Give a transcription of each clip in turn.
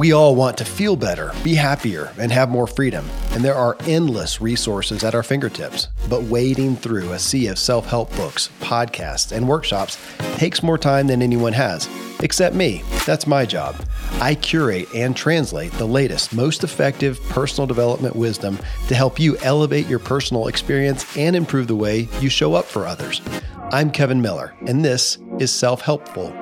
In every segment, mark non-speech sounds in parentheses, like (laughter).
We all want to feel better, be happier, and have more freedom. And there are endless resources at our fingertips. But wading through a sea of self help books, podcasts, and workshops takes more time than anyone has. Except me. That's my job. I curate and translate the latest, most effective personal development wisdom to help you elevate your personal experience and improve the way you show up for others. I'm Kevin Miller, and this is Self Helpful.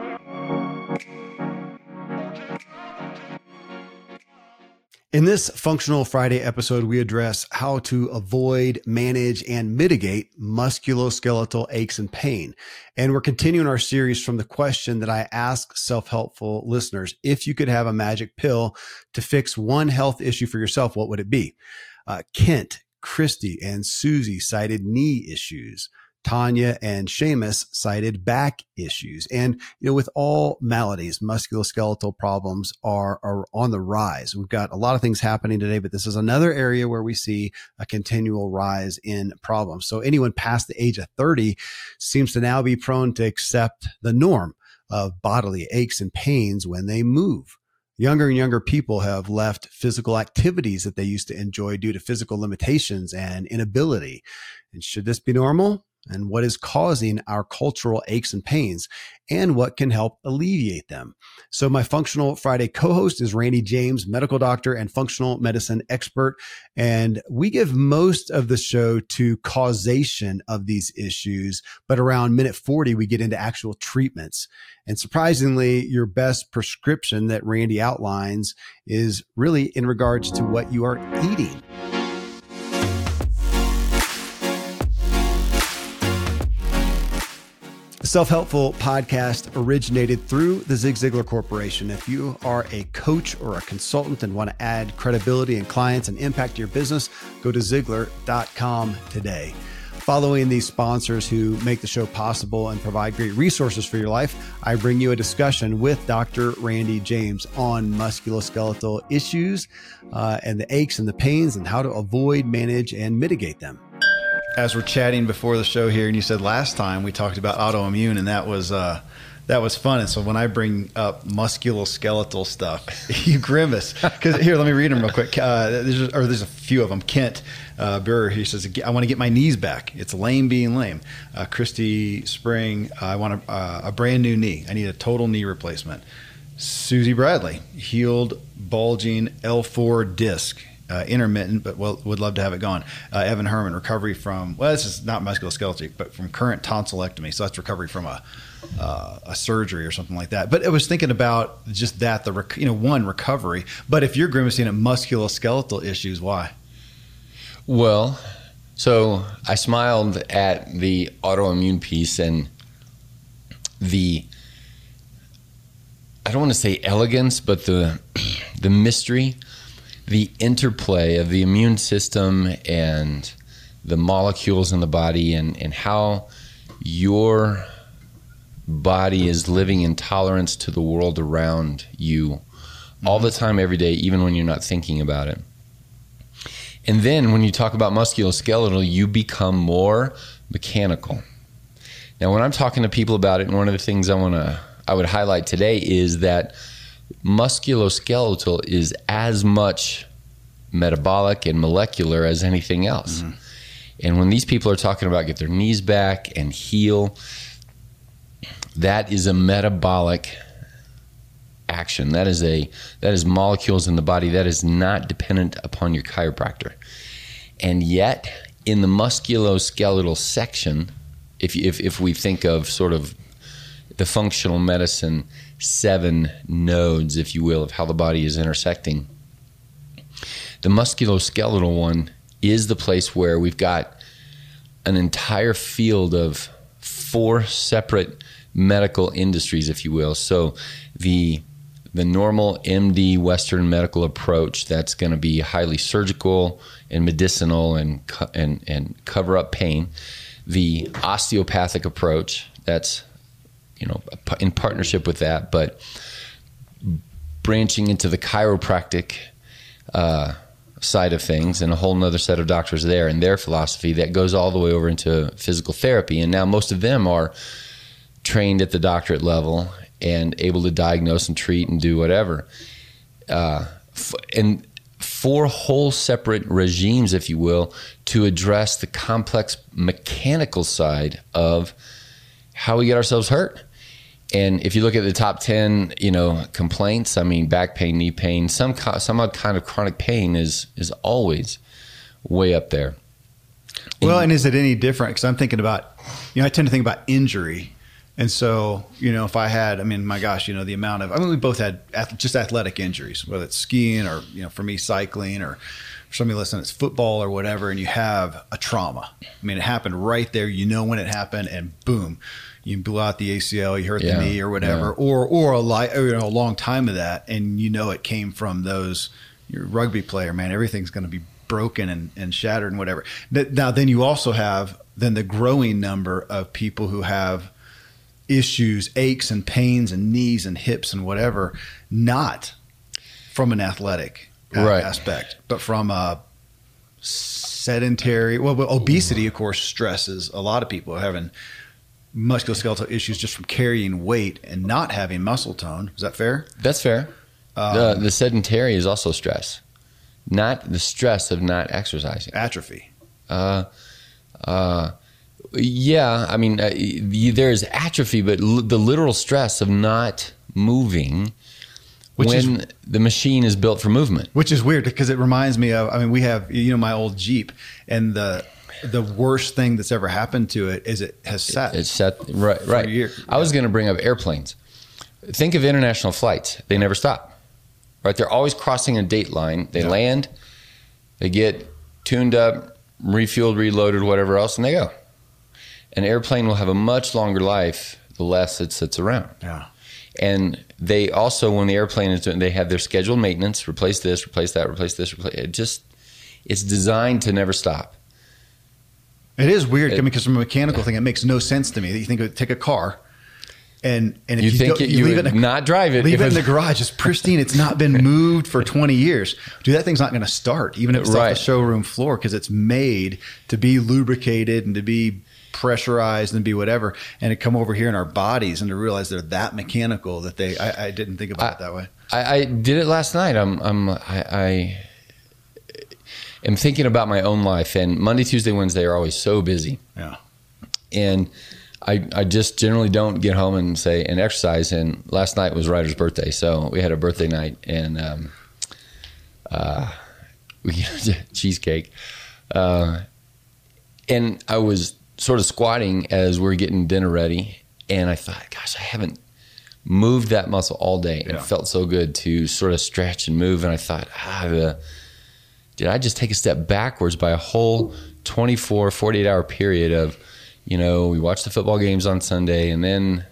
In this Functional Friday episode, we address how to avoid, manage, and mitigate musculoskeletal aches and pain. And we're continuing our series from the question that I ask self helpful listeners if you could have a magic pill to fix one health issue for yourself, what would it be? Uh, Kent, Kristy, and Susie cited knee issues. Tanya and Sheamus cited back issues. And, you know, with all maladies, musculoskeletal problems are, are on the rise. We've got a lot of things happening today, but this is another area where we see a continual rise in problems. So anyone past the age of 30 seems to now be prone to accept the norm of bodily aches and pains when they move. Younger and younger people have left physical activities that they used to enjoy due to physical limitations and inability. And should this be normal? And what is causing our cultural aches and pains and what can help alleviate them. So my Functional Friday co-host is Randy James, medical doctor and functional medicine expert. And we give most of the show to causation of these issues, but around minute 40, we get into actual treatments. And surprisingly, your best prescription that Randy outlines is really in regards to what you are eating. Self Helpful podcast originated through the Zig Ziglar Corporation. If you are a coach or a consultant and want to add credibility and clients and impact your business, go to Ziglar.com today. Following these sponsors who make the show possible and provide great resources for your life, I bring you a discussion with Dr. Randy James on musculoskeletal issues uh, and the aches and the pains and how to avoid, manage, and mitigate them as we're chatting before the show here, and you said last time we talked about autoimmune, and that was uh, that was fun. And so when I bring up musculoskeletal stuff, (laughs) you grimace. Because here, let me read them real quick. Uh, there's, or there's a few of them. Kent uh, Burr, he says, I want to get my knees back. It's lame being lame. Uh, Kristy Spring, I want a, uh, a brand new knee. I need a total knee replacement. Susie Bradley, healed bulging L4 disc uh, intermittent, but would love to have it gone. Uh, Evan Herman, recovery from well, this is not musculoskeletal, but from current tonsillectomy. So that's recovery from a uh, a surgery or something like that. But I was thinking about just that the rec- you know one recovery. But if you're grimacing at musculoskeletal issues, why? Well, so I smiled at the autoimmune piece and the I don't want to say elegance, but the (clears throat) the mystery the interplay of the immune system and the molecules in the body and, and how your body is living in tolerance to the world around you all the time, every day, even when you're not thinking about it. And then when you talk about musculoskeletal, you become more mechanical. Now, when I'm talking to people about it, and one of the things I want to I would highlight today is that musculoskeletal is as much metabolic and molecular as anything else. Mm-hmm. And when these people are talking about get their knees back and heal, that is a metabolic action. That is a that is molecules in the body that is not dependent upon your chiropractor. And yet, in the musculoskeletal section, if if if we think of sort of the functional medicine seven nodes, if you will, of how the body is intersecting. The musculoskeletal one is the place where we've got an entire field of four separate medical industries, if you will. So the the normal MD Western medical approach that's going to be highly surgical and medicinal and and and cover up pain. The osteopathic approach that's you know, in partnership with that, but branching into the chiropractic uh, side of things and a whole nother set of doctors there and their philosophy that goes all the way over into physical therapy. And now most of them are trained at the doctorate level and able to diagnose and treat and do whatever. uh, f- and four whole separate regimes, if you will, to address the complex mechanical side of how we get ourselves hurt. And if you look at the top ten, you know, complaints, I mean, back pain, knee pain, some some kind of chronic pain is is always way up there. Well, and is it any different? Because I'm thinking about, you know, I tend to think about injury. And so, you know, if I had, I mean, my gosh, you know, the amount of, I mean, we both had ath- just athletic injuries, whether it's skiing or, you know, for me, cycling or for somebody listening, it's football or whatever, and you have a trauma. I mean, it happened right there. You know when it happened, and boom, you blew out the ACL, you hurt Yeah, the knee or whatever, yeah. or or a li- or, you know, a long time of that, and you know it came from those. You're rugby player, man. Everything's going to be broken and, and shattered and whatever. Now, then you also have then the growing number of people who have issues, aches and pains and knees and hips and whatever, not from an athletic Right. aspect, but from a sedentary. Well, obesity, of course, stresses a lot of people having musculoskeletal issues just from carrying weight and not having muscle tone. Is that fair? That's fair. Um, the, the sedentary is also stress, not the stress of not exercising. atrophy. Uh, uh, yeah, I mean, uh, y- there's atrophy, but l- the literal stress of not moving Which is- when the machine is built for movement. Which is weird because it reminds me of. I mean, we have you know my old Jeep, and the the worst thing that's ever happened to it is it has sat. It's set right. Right. year. I was going to bring up airplanes. Think of international flights; they never stop. Right? They're always crossing a date line. They Yeah. land, they get tuned up, refueled, reloaded, whatever else, and they go. An airplane will have a much longer life the less it sits around. yeah. And they also, when the airplane is doing, they have their scheduled maintenance. Replace this, replace that, replace this. Replace it. Just it's designed to never stop. It is weird It- because from a mechanical thing, it makes no sense to me. That you think of take a car, and and if You, you, think it, you, leave would it in a, not drive it? leave it in the garage, it's pristine. It's not been (laughs) moved for twenty years. Dude, that thing's not going to start, even if it's off the showroom floor, because it's made to be lubricated and to be pressurized and be whatever. And to come over here in our bodies and to realize they're that mechanical that they, I, I didn't think about it that way. I, I did it last night. I'm, I'm, I, I am thinking about my own life, and Monday, Tuesday, Wednesday are always so busy, Yeah. and I, I just generally don't get home and say and exercise. And last night was Ryder's birthday, so we had a birthday night, and um, uh, (laughs) we cheesecake, uh, and I was sort of squatting as we are getting dinner ready, and I thought, gosh, I haven't moved that muscle all day and Yeah. it felt so good to sort of stretch and move and i thought ah the, did i just take a step backwards by a whole 24 48 hour period of you know we watch the football games on sunday and then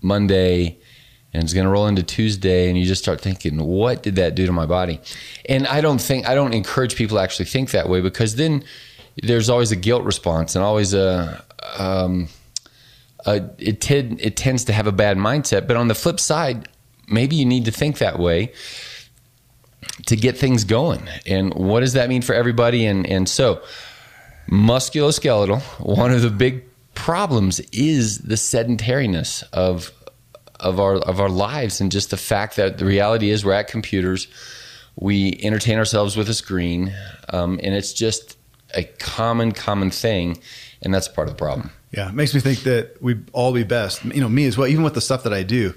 monday and it's going to roll into tuesday and you just start thinking what did that do to my body and i don't think i don't encourage people to actually think that way because then there's always a guilt response and always a um, it tend, it tends to have a bad mindset. But on the flip side, maybe you need to think that way to get things going. And what does that mean for everybody? And and so musculoskeletal, one of the big problems is the sedentariness of of our of our lives and just the fact that the reality is we're at computers, we entertain ourselves with a screen, um, and it's just a common common thing, and that's part of the problem. Yeah, it makes me think that we'd all be best, you know, me as well, even with the stuff that I do,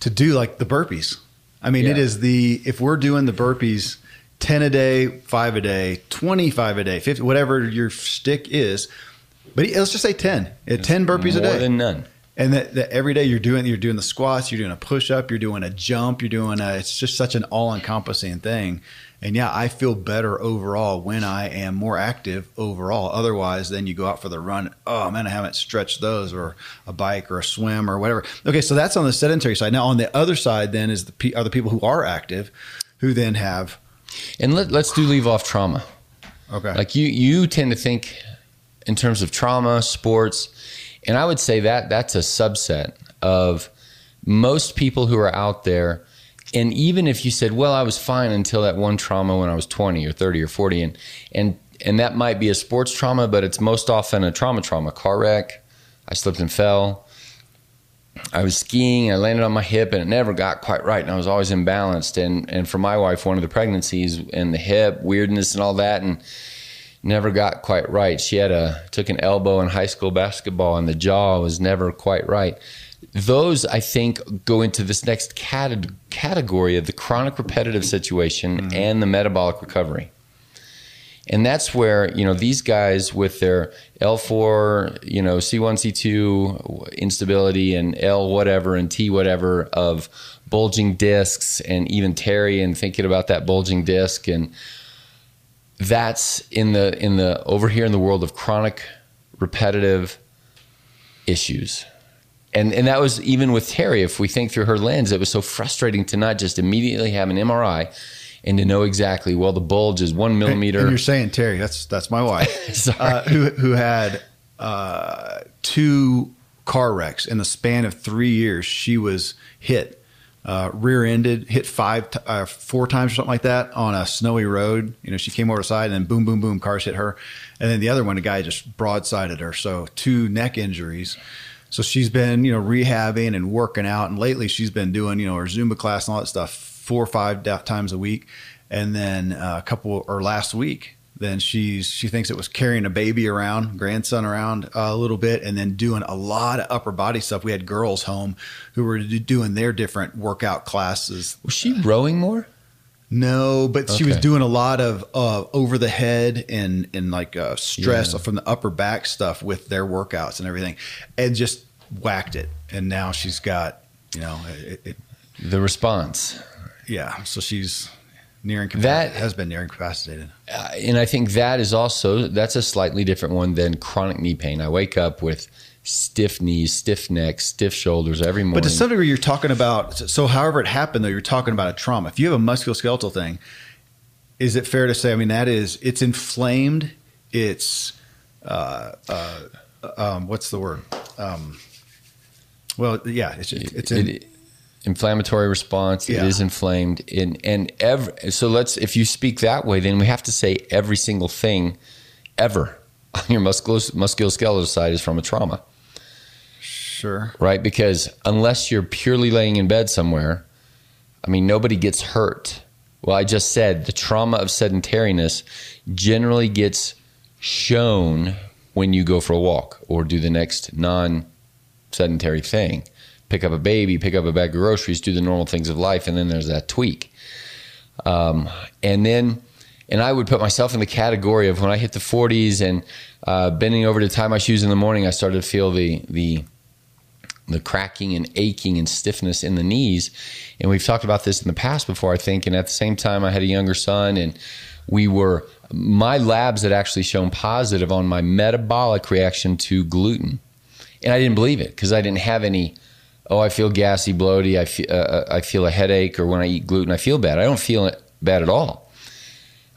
to do like the burpees. I mean, it Yeah. is the, if we're doing the burpees 10 a day, five a day, 25 a day, 50, whatever your stick is, but let's just say 10, Uh, 10 burpees a More day. than none. and that, that every day you're doing, you're doing the squats, you're doing a push up, you're doing a jump, you're doing a, it's just such an all encompassing thing. And yeah, I feel better overall when I am more active overall. Otherwise, then you go out for the run. Oh man, I haven't stretched those, or a bike, or a swim, or whatever. Okay, so that's on the sedentary side. Now, on the other side, then is the are the people who are active, who then have And let, let's do leave off trauma. okay, Like you, you tend to think in terms of trauma, sports, and I would say that that's a subset of most people who are out there. And even if you said, "Well, I was fine until that one trauma when I was 20 or 30 or 40," and and and that might be a sports trauma, but it's most often a trauma trauma, car wreck, I slipped and fell, I was skiing. I landed on my hip, and it never got quite right, and I was always imbalanced. And and for my wife, one of the pregnancies and the hip weirdness and all that, and never got quite right. She had a took an elbow in high school basketball, and the jaw was never quite right. Those, I think, go into this next cate- category of the chronic repetitive situation mm-hmm. and the metabolic recovery. And that's where, you know, these guys with their L4, you know, C1, C2 instability and L whatever and T whatever of bulging discs and even Terry and thinking about that bulging disc and that's in the in the over here in the world of chronic repetitive issues and and that was even with Terry. If we think through her lens, it was so frustrating to not just immediately have an MRI and to know exactly well the bulge is one millimeter. And, and you're saying Terry, that's that's my wife, (laughs) uh, who who had uh, two car wrecks in the span of three years. She was hit. Uh, rear-ended, hit five, t- uh, four times or something like that on a snowy road. You know, she came over the side, and then boom, boom, boom, cars hit her, and then the other one, a guy just broadsided her. So two neck injuries. So she's been, you know, rehabbing and working out. And lately she's been doing, you know, her Zumba class and all that stuff four or five times a week. And then uh, a couple or last week, then she's she thinks it was carrying a baby around, grandson around uh, a little bit, and then doing a lot of upper body stuff. We had girls home who were doing their different workout classes. Was she rowing more? No, but okay. she was doing a lot of uh, over the head and and like uh, stress yeah. from the upper back stuff with their workouts and everything, and just whacked it. And now she's got you know it, it, the response. Yeah, so she's near that has been near incapacitated. Uh, and I think that is also that's a slightly different one than chronic knee pain. I wake up with stiff knees, stiff necks, stiff shoulders every morning. But to some degree, you're talking about, so however it happened, though, you're talking about a trauma. If you have a musculoskeletal thing, is it fair to say, I mean, that is, it's inflamed, it's, uh, uh, um, what's the word? Um, well, yeah, it's, it's in, it, inflammatory response. Yeah. It is inflamed. In, and every, so let's, if you speak that way, then we have to say every single thing ever on your musculoskeletal side is from a trauma. Sure. Right? Because unless you're purely laying in bed somewhere, I mean, nobody gets hurt. Well, I just said the trauma of sedentariness generally gets shown when you go for a walk or do the next non sedentary thing. Pick up a baby, pick up a bag of groceries, do the normal things of life, and then there's that tweak. Um, and then, and I would put myself in the category of when I hit the 40s and uh, bending over to tie my shoes in the morning, I started to feel the the the cracking and aching and stiffness in the knees. And we've talked about this in the past before, I think. And at the same time, I had a younger son, and we were, my labs had actually shown positive on my metabolic reaction to gluten. And I didn't believe it because I didn't have any, oh, I feel gassy, bloaty, I feel, uh, uh, I feel a headache, or when I eat gluten, I feel bad. I don't feel bad at all.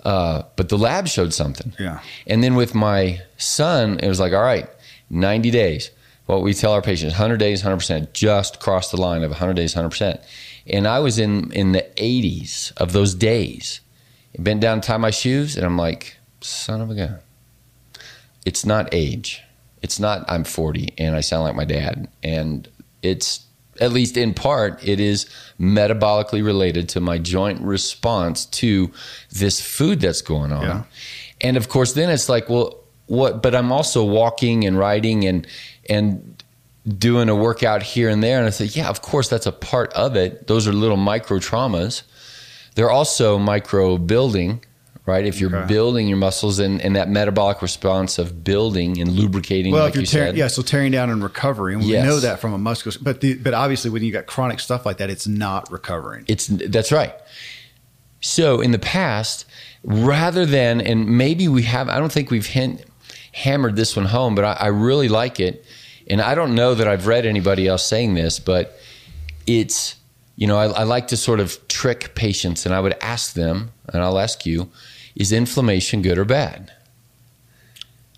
Uh, but the lab showed something. Yeah. And then with my son, it was like, all right, 90 days what we tell our patients 100 days 100% just cross the line of 100 days 100% and i was in in the 80s of those days. Bent down tie my shoes and i'm like son of a gun. It's not age. It's not i'm 40 and i sound like my dad. And it's at least in part it is metabolically related to my joint response to this food that's going on. Yeah. and of course then it's like well what but i'm also walking and riding and and doing a workout here and there. And I said, yeah, of course, that's a part of it. Those are little micro traumas. They're also micro building, right? If you're okay. building your muscles and, and that metabolic response of building and lubricating, well, like if you're you tearing, yeah, so tearing down and recovery, and yes. we know that from a muscular, but the, but obviously when you got chronic stuff like that, it's not recovering. It's that's right. So in the past, rather than and maybe we have, I don't think we've hint, hammered this one home, but I, I really like it and I don't know that I've read anybody else saying this, but it's, you know, I, I like to sort of trick patients and I would ask them, and I'll ask you, is inflammation good or bad?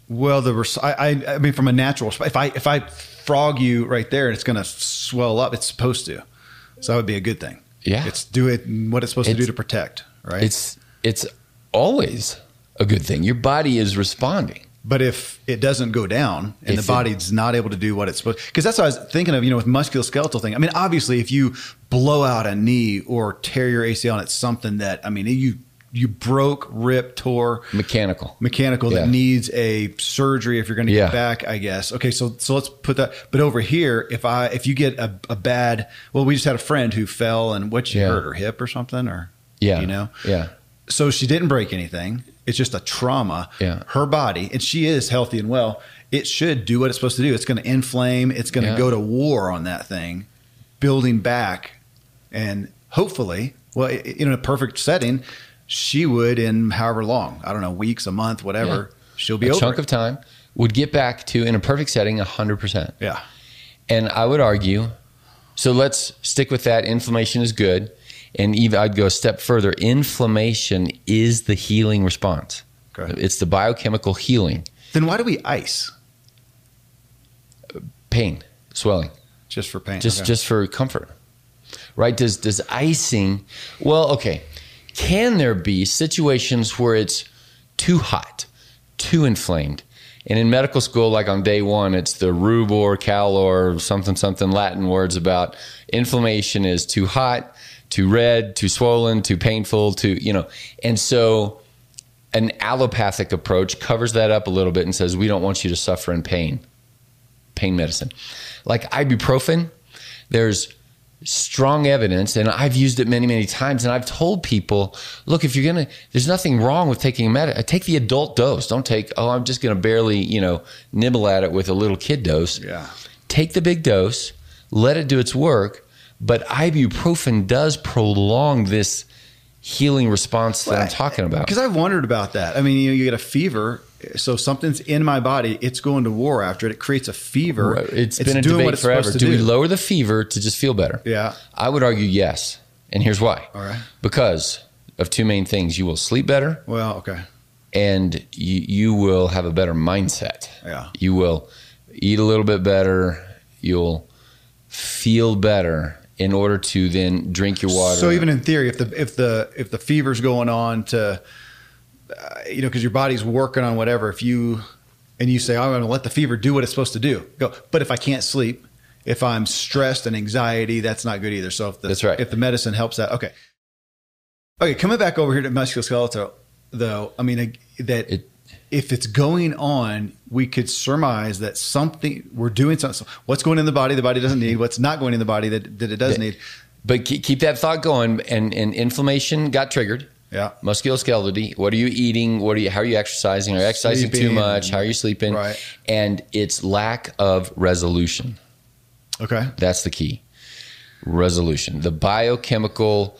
Well, the I, I mean, from a natural, if I if I frog you right there and it's going to swell up, it's supposed to, so that would be a good thing. Yeah, it's do it what it's supposed it's, to do to protect, right? It's it's always a good thing. Your body is responding. But if it doesn't go down and If the it- body's not able to do what it's supposed, because that's what I was thinking of, you know, with musculoskeletal thing. I mean, obviously, if you blow out a knee or tear your ACL, and it's something that I mean, you you broke, ripped, tore, Mechanical. mechanical Yeah. that needs a surgery if you're going to Yeah. get back i guess okay so so let's put that but over here if i if you get a, a bad well we just had a friend who fell and what she Yeah. hurt her hip or something or Yeah. you know Yeah. so she didn't break anything it's just a trauma Yeah. her body and she is healthy and well it should do what it's supposed to do it's going to inflame it's going to Yeah. go to war on that thing building back and hopefully well in a perfect setting she would in however long i don't know weeks a month whatever she'll be a chunk it. of time would get back to in a perfect setting 100%. yeah And I would argue, so let's stick with that. Inflammation is good. And even I'd go a step further. Inflammation is the healing response. Okay. It's the biochemical healing. then why do we ice Pain, swelling, just for pain just Okay. just for comfort. Right? Does does icing well, okay. Can there be situations where it's too hot, too inflamed? And in medical school, like on day one, it's the rubor, calor, something, something Latin words about inflammation is too hot, too red, too swollen, too painful, too, you know. And so an allopathic approach covers that up a little bit and says, we don't want you to suffer in pain, pain medicine. Like ibuprofen, there's strong evidence, and I've used it many, many times. And I've told people, look, if you're gonna, there's nothing wrong with taking a med. Take the adult dose. Don't take, oh, I'm just gonna barely, you know, nibble at it with a little kid dose. yeah Take the big dose, let it do its work. But ibuprofen does prolong this healing response that I'm talking about. because i've wondered about that i mean you, know, you get a fever so something's in my body it's going to war after it it creates a fever Right. It's been a debate forever. Do, we lower the fever to just feel better? yeah I would argue yes. And here's why. all right Because of two main things. You will sleep better well okay and you, you will have a better mindset. yeah You will eat a little bit better. You'll feel better in order to then drink your water. So even in theory, if the if the if the fever's going on to, uh, you know, because your body's working on whatever, if you and you say, "I'm going to let the fever do what it's supposed to do," go. But if I can't sleep, if I'm stressed and anxiety, that's not good either. So if the, That's right. If the medicine helps that, okay. Okay, coming back over here to musculoskeletal, though, I mean that It- if it's going on, we could surmise that something we're doing something. What's going in the body, the body doesn't need. What's not going in the body that, that it does need. but keep, keep that thought going. And, and inflammation got triggered. Yeah. musculoskeletal. What are you eating? What are you? How are you exercising? Are you exercising too much? How are you sleeping? Right. And it's lack of resolution. Okay. That's the key. Resolution. The biochemical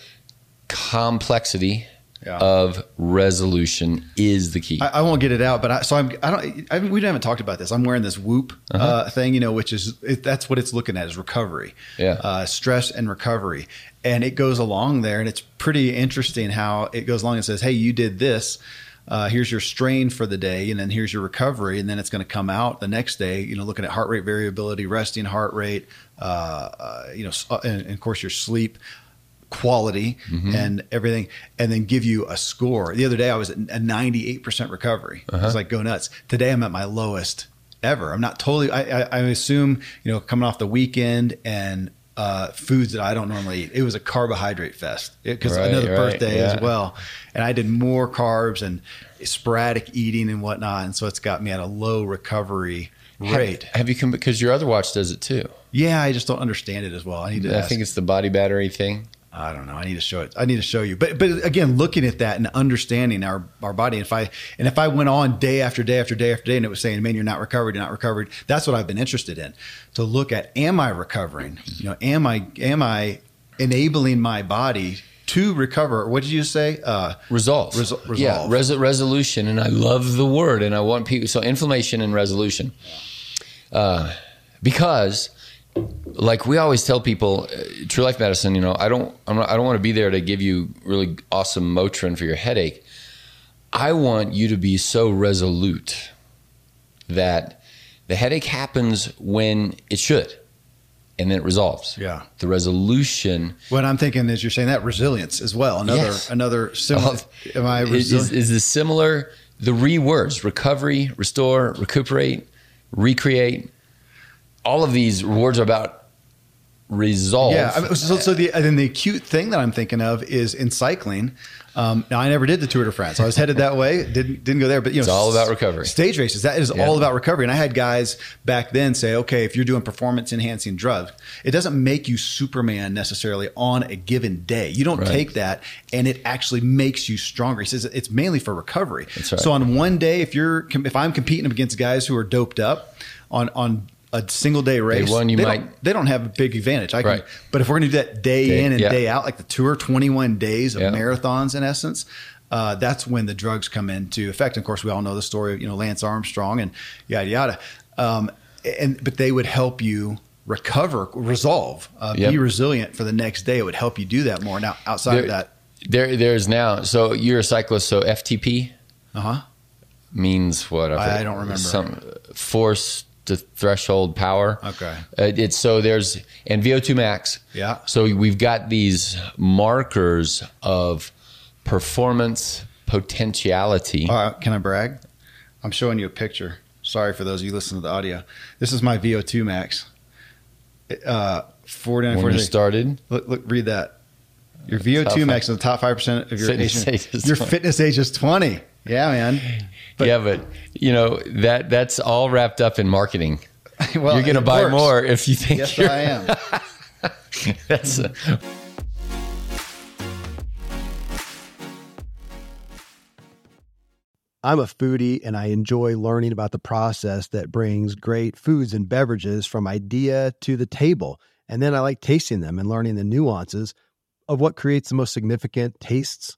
complexity Yeah. of resolution is the key. I, I won't get it out, but I, so I'm, I don't, I, we haven't talked about this. I'm wearing this Whoop Uh-huh. uh, thing, you know, which is, it, that's what it's looking at is recovery, Yeah. uh, stress and recovery. And it goes along there and it's pretty interesting how it goes along and says, Hey, you did this. Uh, here's your strain for the day, and then here's your recovery, and then it's going to come out the next day. You know, looking at heart rate variability, resting heart rate, uh, uh, you know, uh, and, and of course your sleep quality Mm-hmm. and everything, and then give you a score. The other day I was at a 98% recovery. I Uh-huh. was like, go nuts. Today I'm at my lowest ever. I'm not totally, I, I, I assume, you know, coming off the weekend and uh, foods that I don't normally eat. It was a carbohydrate fest because Right, another right, birthday yeah. as well. And I did more carbs and sporadic eating and whatnot. And so it's got me at a low recovery rate. Have, have you come because your other watch does it too? Yeah, I just don't understand it as well. I need to I ask. think it's the body battery thing. I don't know. I need to show it. I need to show you. But but again, looking at that and understanding our our body. If I and if I went on day after day after day after day and it was saying, "Man, you're not recovered. You're not recovered." That's what I've been interested in. To look at, am I recovering? You know, am I am I enabling my body to recover? What did you say? Uh, Resolve. Resol- Yeah, res- resolution. And I love the word. And I want people, so inflammation and resolution. Uh, because, like we always tell people, uh, True Life Medicine, you know, I don't, I'm not, I don't want to be there to give you really awesome Motrin for your headache. I want you to be so resolute that the headache happens when it should, and then it resolves. Yeah. The resolution what I'm thinking is you're saying that resilience as well. Another Yes. another similar. of- am I is, is, is this similar the re words recovery, restore, recuperate, recreate. All of these words are about resolve. Yeah. I mean, so, so the and then the acute thing that I'm thinking of is in cycling. Um, now I never did the Tour de France. I was headed that way. Didn't didn't go there. But you know, it's all about recovery. Stage races. That is yeah. all about recovery. And I had guys back then say, okay, if you're doing performance enhancing drugs, it doesn't make you Superman necessarily on a given day. You don't right. take that and it actually makes you stronger. He says it's mainly for recovery. Right. So on one day, if you're if I'm competing against guys who are doped up on on a single day race, day one, you they might don't, they don't have a big advantage. I can, right. but if we're going to do that day, day in and day out, like the tour, twenty one days of marathons in essence, uh, that's when the drugs come into effect. And of course, we all know the story of you know Lance Armstrong and yada yada. Um, and but they would help you recover, resolve, uh, yep. be resilient for the next day. It would help you do that more. Now, outside there, of that, there there's now. So you're a cyclist. So FTP. Uh huh. Means what? I, I don't remember. Some force to threshold power. Okay. Uh, it's so there's and VO2 max. Yeah. So we've got these markers of performance potentiality. All right, can I brag? I'm showing you a picture. Sorry for those of you listening to the audio. This is my VO2 max. Uh, 49, when you started. Look, look, read that. Your VO2 max is the top five percent of your fitness age your 20. fitness age is 20. Yeah, man. But, yeah, but you know that that's all wrapped up in marketing. (laughs) well, you're going to buy works. more if you think. Yes, I am. (laughs) that's. A, I'm a foodie and I enjoy learning about the process that brings great foods and beverages from idea to the table. And then I like tasting them and learning the nuances of what creates the most significant tastes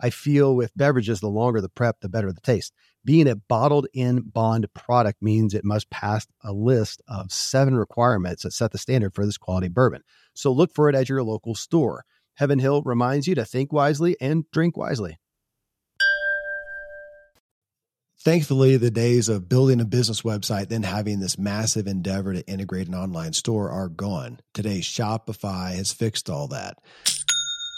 I feel with beverages, the longer the prep, the better the taste. Being a bottled in bond product means it must pass a list of seven requirements that set the standard for this quality bourbon. So look for it at your local store. Heaven Hill reminds you to think wisely and drink wisely. Thankfully, the days of building a business website, then having this massive endeavor to integrate an online store are gone. Today, Shopify has fixed all that.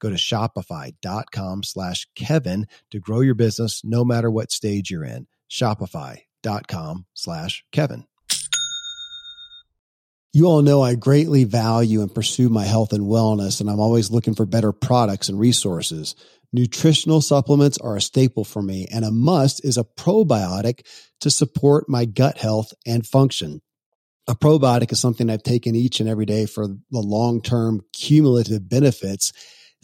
Go to shopify.com slash Kevin to grow your business no matter what stage you're in. Shopify.com slash Kevin. You all know I greatly value and pursue my health and wellness, and I'm always looking for better products and resources. Nutritional supplements are a staple for me, and a must is a probiotic to support my gut health and function. A probiotic is something I've taken each and every day for the long term cumulative benefits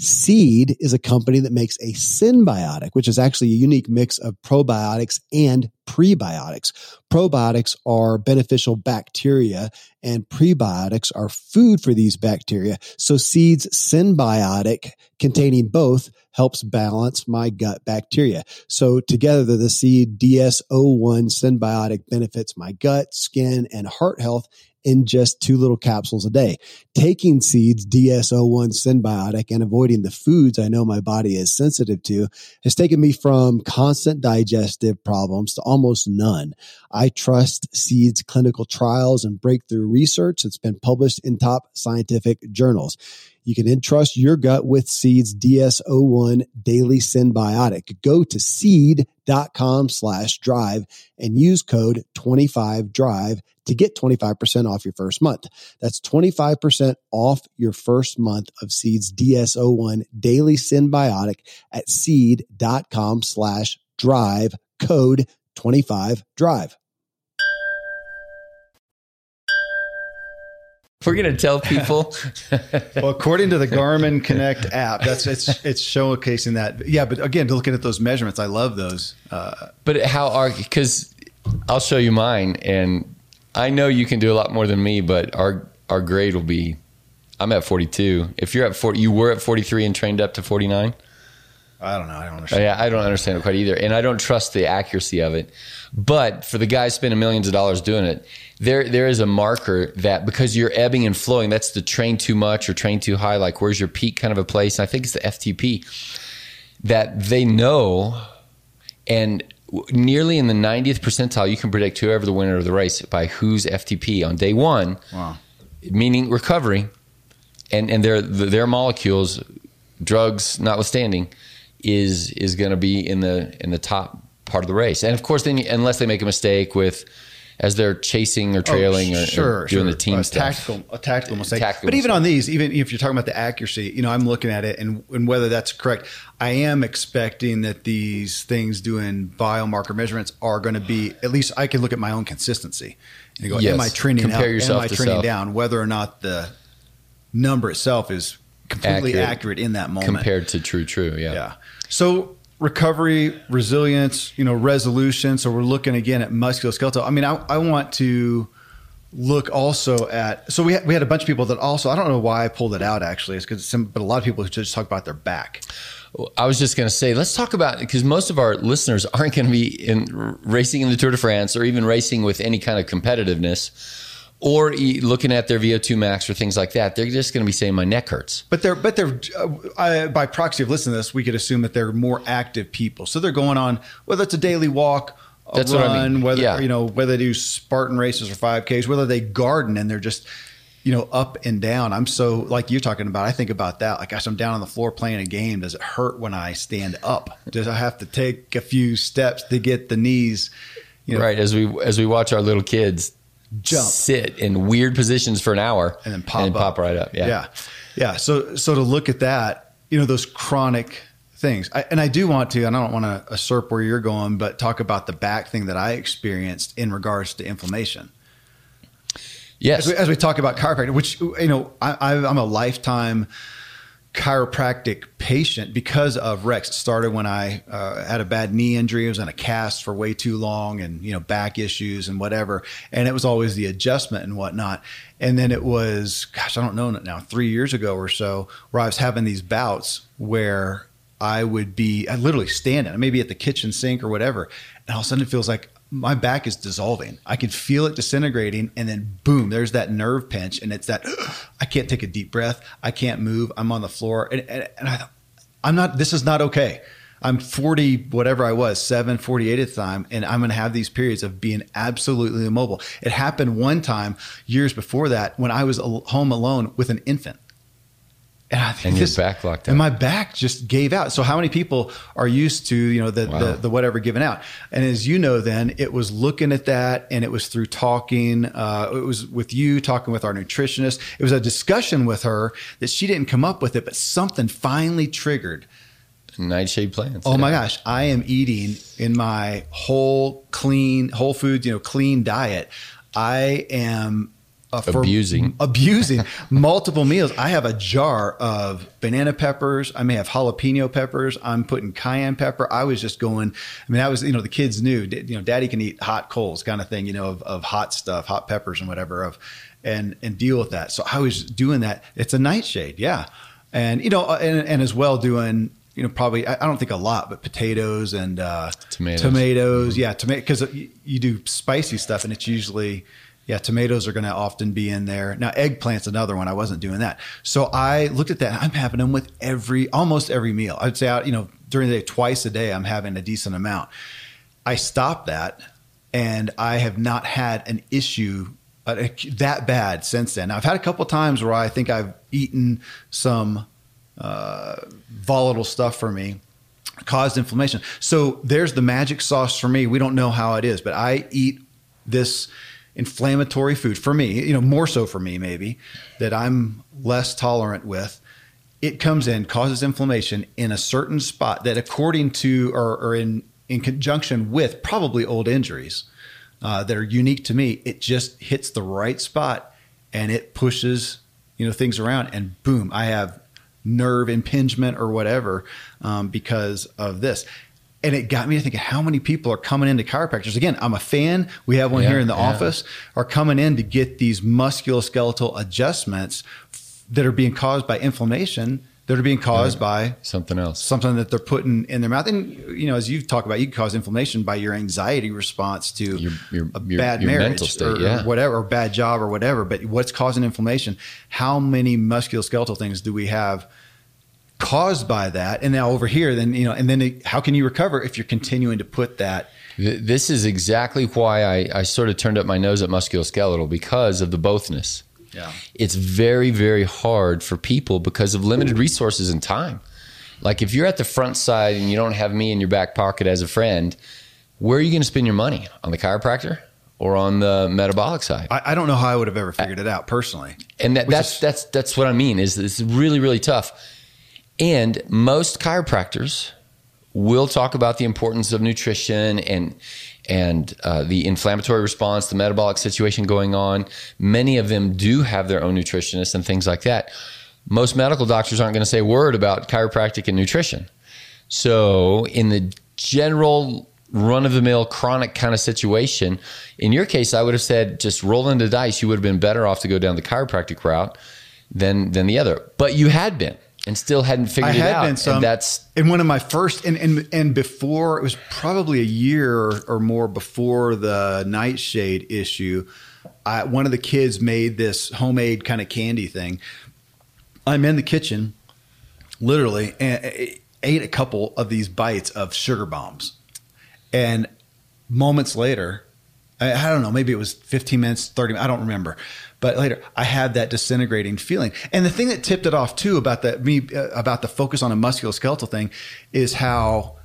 Seed is a company that makes a synbiotic, which is actually a unique mix of probiotics and prebiotics. Probiotics are beneficial bacteria and prebiotics are food for these bacteria. So Seed's synbiotic containing both helps balance my gut bacteria. So together the Seed DS01 synbiotic benefits my gut, skin, and heart health in just two little capsules a day. Taking seeds DS01 synbiotic and avoiding the foods I know my body is sensitive to has taken me from constant digestive problems to almost almost none. I trust Seed's clinical trials and breakthrough research that's been published in top scientific journals. You can entrust your gut with Seed's DS01 Daily Synbiotic. Go to seed.com slash drive and use code 25drive to get 25% off your first month. That's 25% off your first month of Seed's DS01 Daily Synbiotic at seed.com slash drive code 25drive. We're gonna tell people. (laughs) well, according to the Garmin Connect app, that's it's it's showcasing that. Yeah, but again, looking at those measurements, I love those. Uh, but how are because I'll show you mine, and I know you can do a lot more than me, but our our grade will be. I'm at 42. If you're at 40, you were at 43 and trained up to 49. I don't know. I don't understand. Yeah, I don't understand it quite either, and I don't trust the accuracy of it. But for the guys spending millions of dollars doing it, there there is a marker that because you're ebbing and flowing, that's the train too much or train too high. Like where's your peak kind of a place? And I think it's the FTP that they know, and nearly in the 90th percentile, you can predict whoever the winner of the race by whose FTP on day one, wow. meaning recovery, and and their their molecules, drugs notwithstanding is is going to be in the in the top part of the race. And of course, then unless they make a mistake with as they're chasing or oh, trailing oh, sure, or, doing sure. the team a stuff. Tactical, a tactical mistake. Tactical but even on these, even if you're talking about the accuracy, you know, I'm looking at it and, and whether that's correct. I am expecting that these things doing biomarker measurements are going to be at least I can look at my own consistency and go, yes. am I trending Compare up? Yourself am I trending self. down? Whether or not the number itself is completely accurate, accurate in that moment compared to true, true. Yeah. Yeah. So recovery, resilience, you know, resolution. So we're looking again at musculoskeletal. I mean, I, I want to look also at. So we had, we had a bunch of people that also. I don't know why I pulled it out. Actually, it's because but a lot of people just talk about their back. I was just going to say, let's talk about because most of our listeners aren't going to be in racing in the Tour de France or even racing with any kind of competitiveness or looking at their VO2 max or things like that, they're just going to be saying my neck hurts. But they're but they're uh, by proxy of listening to this, we could assume that they're more active people. So they're going on whether it's a daily walk, a That's run, I mean. whether yeah. you know whether they do Spartan races or 5Ks, whether they garden and they're just you know up and down. I'm so like you're talking about. I think about that. Like gosh, I'm down on the floor playing a game. Does it hurt when I stand up? Does I have to take a few steps to get the knees? You know, right as we as we watch our little kids jump, sit in weird positions for an hour, and then pop, and pop right up. Yeah, yeah, yeah. So, so to look at that, you know, those chronic things, I, and I do want to, and I don't want to usurp where you're going, but talk about the back thing that I experienced in regards to inflammation. Yes, as we, as we talk about chiropractic, which you know, I, I'm a lifetime chiropractic patient because of Rex. It started when I uh, had a bad knee injury. I was in a cast for way too long and, you know, back issues and whatever. And it was always the adjustment and whatnot. And then it was, gosh, I don't know now, three years ago or so, where I was having these bouts where I would be I literally standing, maybe at the kitchen sink or whatever. And all of a sudden it feels like my back is dissolving. I can feel it disintegrating, and then boom, there's that nerve pinch, and it's that (gasps) I can't take a deep breath. I can't move. I'm on the floor, and, and, and I, I'm not. This is not okay. I'm 40, whatever I was, 7, 48 at the time, and I'm going to have these periods of being absolutely immobile. It happened one time years before that when I was home alone with an infant. And, I think and this, your back locked out. And my back just gave out. So how many people are used to, you know, the, wow. the, the, whatever giving out? And as you know, then it was looking at that and it was through talking. Uh, it was with you talking with our nutritionist. It was a discussion with her that she didn't come up with it, but something finally triggered. Nightshade plants. Oh yeah. my gosh. I am eating in my whole clean, whole food, you know, clean diet. I am uh, abusing abusing (laughs) multiple meals. I have a jar of banana peppers. I may have jalapeno peppers. I'm putting cayenne pepper. I was just going. I mean, I was you know the kids knew you know daddy can eat hot coals kind of thing. You know of, of hot stuff, hot peppers and whatever of and and deal with that. So I was doing that. It's a nightshade, yeah, and you know and and as well doing you know, probably I don't think a lot, but potatoes and uh, tomatoes. Tomatoes, mm-hmm. yeah, tomato because you do spicy stuff, and it's usually yeah, tomatoes are going to often be in there. Now, eggplant's another one. I wasn't doing that. So I looked at that. I'm having them with every, almost every meal. I'd say, out, you know, during the day, twice a day, I'm having a decent amount. I stopped that and I have not had an issue uh, that bad since then. Now, I've had a couple times where I think I've eaten some uh, volatile stuff for me caused inflammation. So there's the magic sauce for me. We don't know how it is, but I eat this inflammatory food for me, you know, more so for me maybe that I'm less tolerant with. It comes in, causes inflammation in a certain spot that, according to or, or in in conjunction with probably old injuries uh, that are unique to me, it just hits the right spot and it pushes you know things around, and boom, I have nerve impingement or whatever um, because of this and it got me to thinking how many people are coming into chiropractors. Again i'm a fan. We have one yeah, here in the yeah. office are coming in to get these musculoskeletal adjustments that are being caused by inflammation that are being caused by something else. something that they're putting in their mouth. And you know as you talk about you can cause inflammation by your anxiety response to your, your, a your, bad marriage state, or, yeah. or whatever or bad job or whatever. But what's causing inflammation? How many musculoskeletal things do we have caused by that. And now over here then you know and then it, how can you recover if you're continuing to put that? This is exactly why I, I sort of turned up my nose at musculoskeletal because of the bothness yeah. it's very very hard for people because of limited resources and time. Like if you're at the front side and you don't have me in your back pocket as a friend where are you going to spend your money? On the chiropractor or on the metabolic side? I, I don't know how i would have ever figured it out personally. And that, that's is, that's that's what i mean is it's really really tough and most chiropractors will talk about the importance of nutrition and and uh, the inflammatory response, the metabolic situation going on. Many of them do have their own nutritionists and things like that. Most medical doctors aren't going to say a word about chiropractic and nutrition. So, in the general run of the mill chronic kind of situation, in your case, I would have said just roll the dice. You would have been better off to go down the chiropractic route than than the other. But you had been and still hadn't figured I it out. Been some, and that's in one of my first and, and and before it was probably a year or more before the nightshade issue. I, one of the kids made this homemade kind of candy thing. I'm in the kitchen, literally, and ate a couple of these bites of sugar bombs, and moments later, I, I don't know, maybe it was 15 minutes, 30. I don't remember but later, I had that disintegrating feeling. And the thing that tipped it off too about the me uh, about the focus on a musculoskeletal thing is how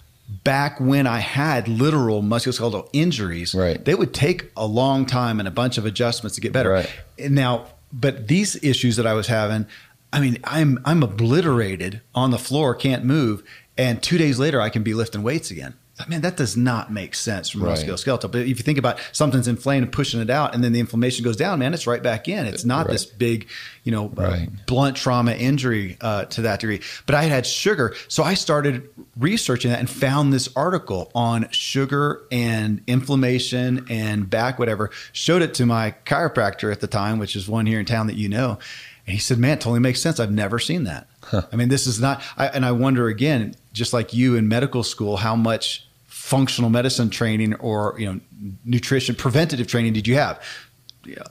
back when I had literal musculoskeletal injuries, right. they would take a long time and a bunch of adjustments to get better. Right. Now, but these issues that I was having, I mean, I'm I'm obliterated on the floor, can't move, and two days later I can be lifting weights again. I mean, that does not make sense from right. musculoskeletal. But if you think about something's inflamed and pushing it out, and then the inflammation goes down, man, it's right back in. It's not right. this big, you know, uh, right. uh, blunt trauma injury uh, to that degree. But I had sugar, so I started researching that and found this article on sugar and inflammation and back whatever. Showed it to my chiropractor at the time, which is one here in town that you know, and he said, "Man, it totally makes sense. I've never seen that." Huh. I mean, this is not. I, and I wonder again, just like you in medical school, how much functional medicine training or you know nutrition preventative training did you have?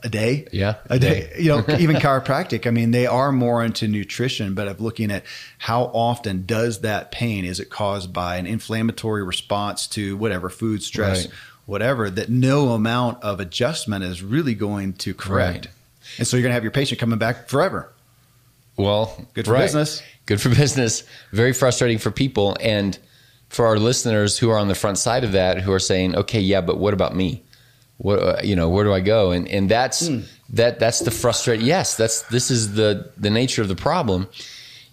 A day? Yeah a day, day. you know (laughs) even chiropractic. I mean they are more into nutrition but of looking at how often does that pain is it caused by an inflammatory response to whatever food stress right. whatever that no amount of adjustment is really going to correct? Right. and so you're going to have your patient coming back forever. Well good for right. business. Good for (laughs) business. Very frustrating for people. And for our listeners who are on the front side of that who are saying, okay, yeah, but what about me? What uh, you know, where do I go? And and that's mm. that that's the frustrate. Yes, that's this is the the nature of the problem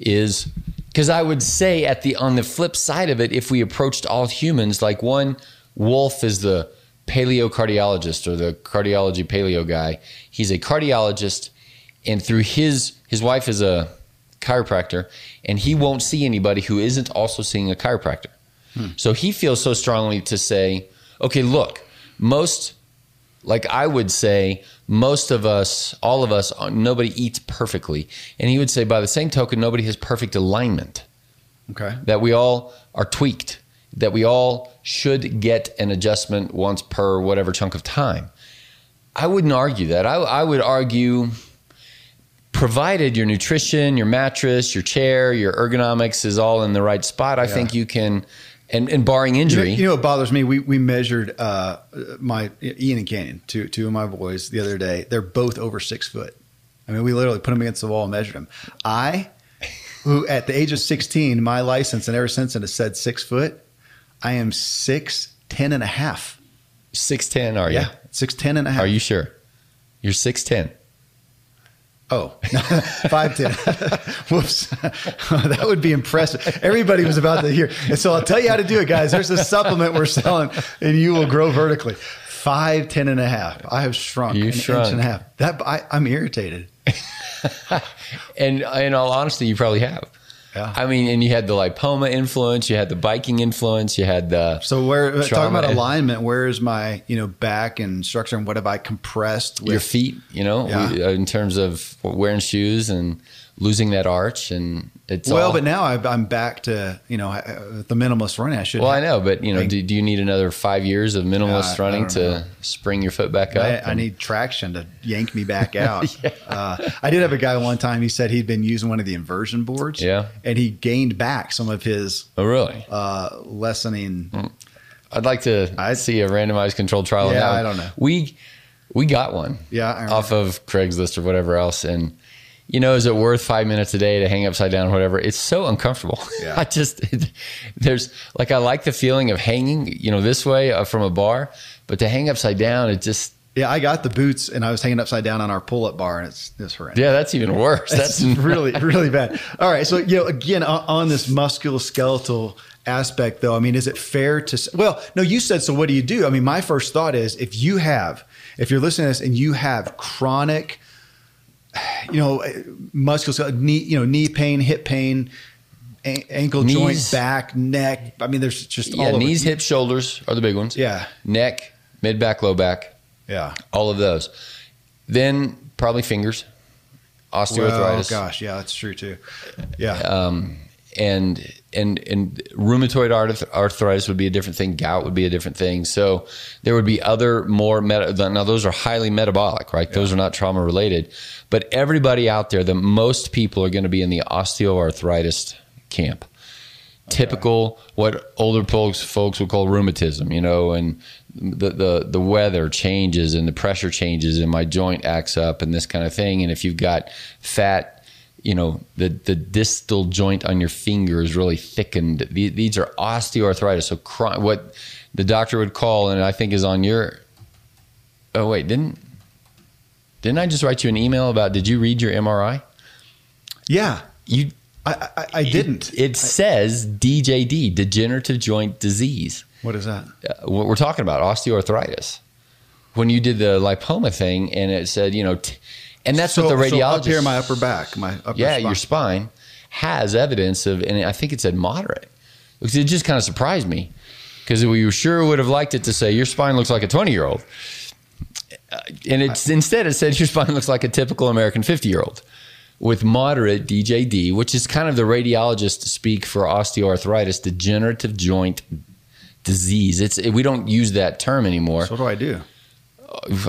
is because I would say at the on the flip side of it, if we approached all humans like one, Wolf is the paleocardiologist or the cardiology paleo guy. He's a cardiologist, and through his his wife is a chiropractor, and he won't see anybody who isn't also seeing a chiropractor. Hmm. So he feels so strongly to say, okay, look, most, like I would say, most of us, all of us, nobody eats perfectly. And he would say, by the same token, nobody has perfect alignment. Okay. That we all are tweaked, that we all should get an adjustment once per whatever chunk of time. I wouldn't argue that. I, I would argue provided your nutrition, your mattress, your chair, your ergonomics is all in the right spot, I yeah. think you can and and barring You know, injury, you know what bothers me? We we measured uh, my Ian and Canyon, two two of my boys, the other day. They're both over six foot. I mean, we literally put them against the wall and measured them. I, who at the age of sixteen, my license and ever since it has said six foot. I am six ten and a half. six ten. Are you? Yeah, six ten and a half. Are you sure? You're six ten. Oh, (laughs) five ten. (laughs) Whoops, (laughs) that would be impressive. Everybody was about to hear, and so I'll tell you how to do it, guys. There's a supplement we're selling, and you will grow vertically. Five ten and a half. I have shrunk You an shrunk. inch and a half. That I, I'm irritated. And in all honesty, you probably have. Yeah. I mean, and you had the lipoma influence, you had the biking influence, you had the So where talking about alignment, where is my you know back and structure, and what have I compressed with your feet. You know, Yeah. uh, in terms of wearing shoes and losing that arch, and it's Well, all, but now I've, I'm back to you know uh, the minimalist running. I should. Well, I know, but you know, do, do you need another five years of minimalist I- I running to know. spring your foot back up? I, I need traction to yank me back (laughs) out. uh, I did have a guy one time. He said he'd been using one of the inversion boards. Yeah. and he gained back some of his oh, really? uh, lessening. I'd like to I- see a randomized controlled trial. Yeah. I don't know. We we got one. Yeah, off of Craigslist or whatever else, and you know, is it worth five minutes a day to hang upside down or whatever? It's so uncomfortable. Yeah. (laughs) I just it, there's like I like the feeling of hanging, you know, this way uh, from a bar, but to hang upside down, it just Yeah, I got the boots and I was hanging upside down on our pull-up bar, and it's it's horrendous. yeah, that's even worse. That's (laughs) really, really bad. All right. So, you know, again, on, on this musculoskeletal aspect, though, I mean, is it fair to, well, no, you said, so what do you do? I mean, my first thought is if you have, if you're listening to this and you have chronic, you know, musculoskeletal, knee, you know, knee pain, hip pain, a- ankle joint, back, neck. I mean, there's just yeah, all over. knees, hips, shoulders are the big ones. Yeah. neck, mid back, low back, Yeah. all of those. Then probably fingers, osteoarthritis. Well, gosh. Yeah, that's true too. Yeah. um, and and and rheumatoid arthritis would be a different thing. Gout would be a different thing. So there would be other more meta. Now those are highly metabolic, right? Those are not trauma related. But everybody out there, the most people are going to be in the osteoarthritis camp. Typical what older folks folks would call rheumatism, you know, and the, the the weather changes and the pressure changes and my joint acts up and this kind of thing. And if you've got fat you know the the distal joint on your finger is really thickened. The- These are osteoarthritis. So what the doctor would call, and I think is on your. Oh wait, didn't didn't I just write you an email about? Did you read your MRI? yeah. You I, I, I didn't. It, it says DJD, degenerative joint disease. what is that? Uh, what we're talking about osteoarthritis. When you did the lipoma thing, and it said, you know, t- and that's what the So radiologist. up here, my upper back, my upper yeah, spine. your spine has evidence of, and I think it said moderate. Because it just kind of surprised me because we sure would have liked it to say your spine looks like a 20 year old. Uh, and it's instead it said your spine looks like a typical American 50 year old with moderate DJD, which is kind of the radiologist speak for osteoarthritis, degenerative joint disease. It's we don't use that term anymore So what do I do?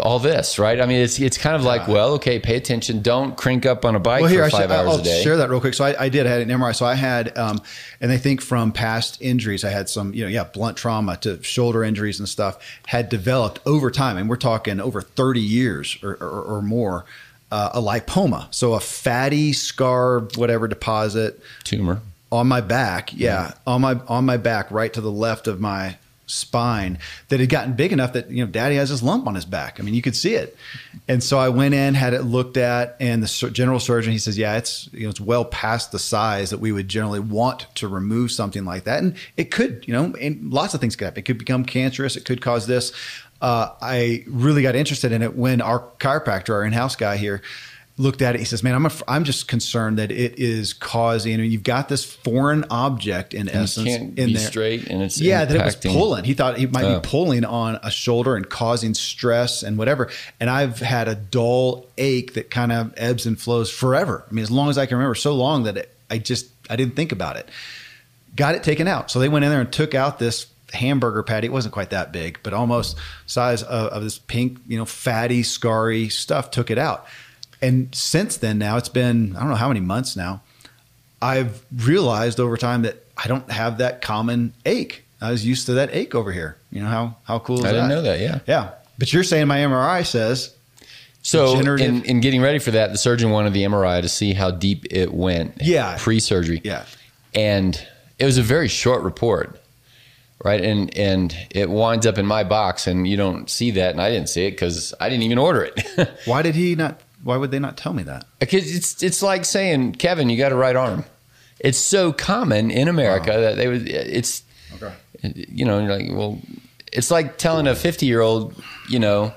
All this, right? I mean, it's it's kind of like, well, okay, pay attention. Don't crank up on a bike Well, here for five should, hours I'll a day. share that real quick. So I, I did I had an MRI. So I had, um, and I think from past injuries, I had some, you know, yeah, blunt trauma to shoulder injuries and stuff had developed over time, and we're talking over thirty years or, or, or more. Uh, a lipoma, so a fatty scar, whatever deposit Tumor. on my back yeah on my on my back right to the left of my spine that had gotten big enough that you know daddy has this lump on his back. I mean you could see it. And so i went in had it looked at and the general surgeon he says yeah it's you know it's well past the size that we would generally want to remove something like that. And it could you know and lots of things could happen. It could become cancerous. It could cause this. Uh, i really got interested in it when our chiropractor our in-house guy here looked at it. He says, "Man, I'm af- I'm just concerned that it is causing. You know, you've got this foreign object in And essence can't in be there. straight, and it's yeah, that it was pulling. He thought it might Oh. be pulling on a shoulder and causing stress and whatever. And I've had a dull ache that kind of ebbs and flows forever. I mean, as long as I can remember, so long that it, I just I didn't think about it. Got it taken out. So they went in there and took out this hamburger patty. It wasn't quite that big, but almost size of, of this pink, you know, fatty, scarry stuff. Took it out. And since then, now it's been I don't know how many months now. I've realized over time that I don't have that common ache. I was used to that ache over here. You know how how cool is that? I didn't know that. Yeah. Yeah, but you're saying my MRI says So in, in getting ready for that, the surgeon wanted the MRI to see how deep it went. Yeah. Pre-surgery. yeah, and it was a very short report right and and it winds up in my box and you don't see that and i didn't see it because i didn't even order it (laughs) why did he not? Why would they not tell me that? because it's it's like saying kevin you got a right arm it's so common in america that they would it's Okay. you know you're like well it's like telling a 50 year old you know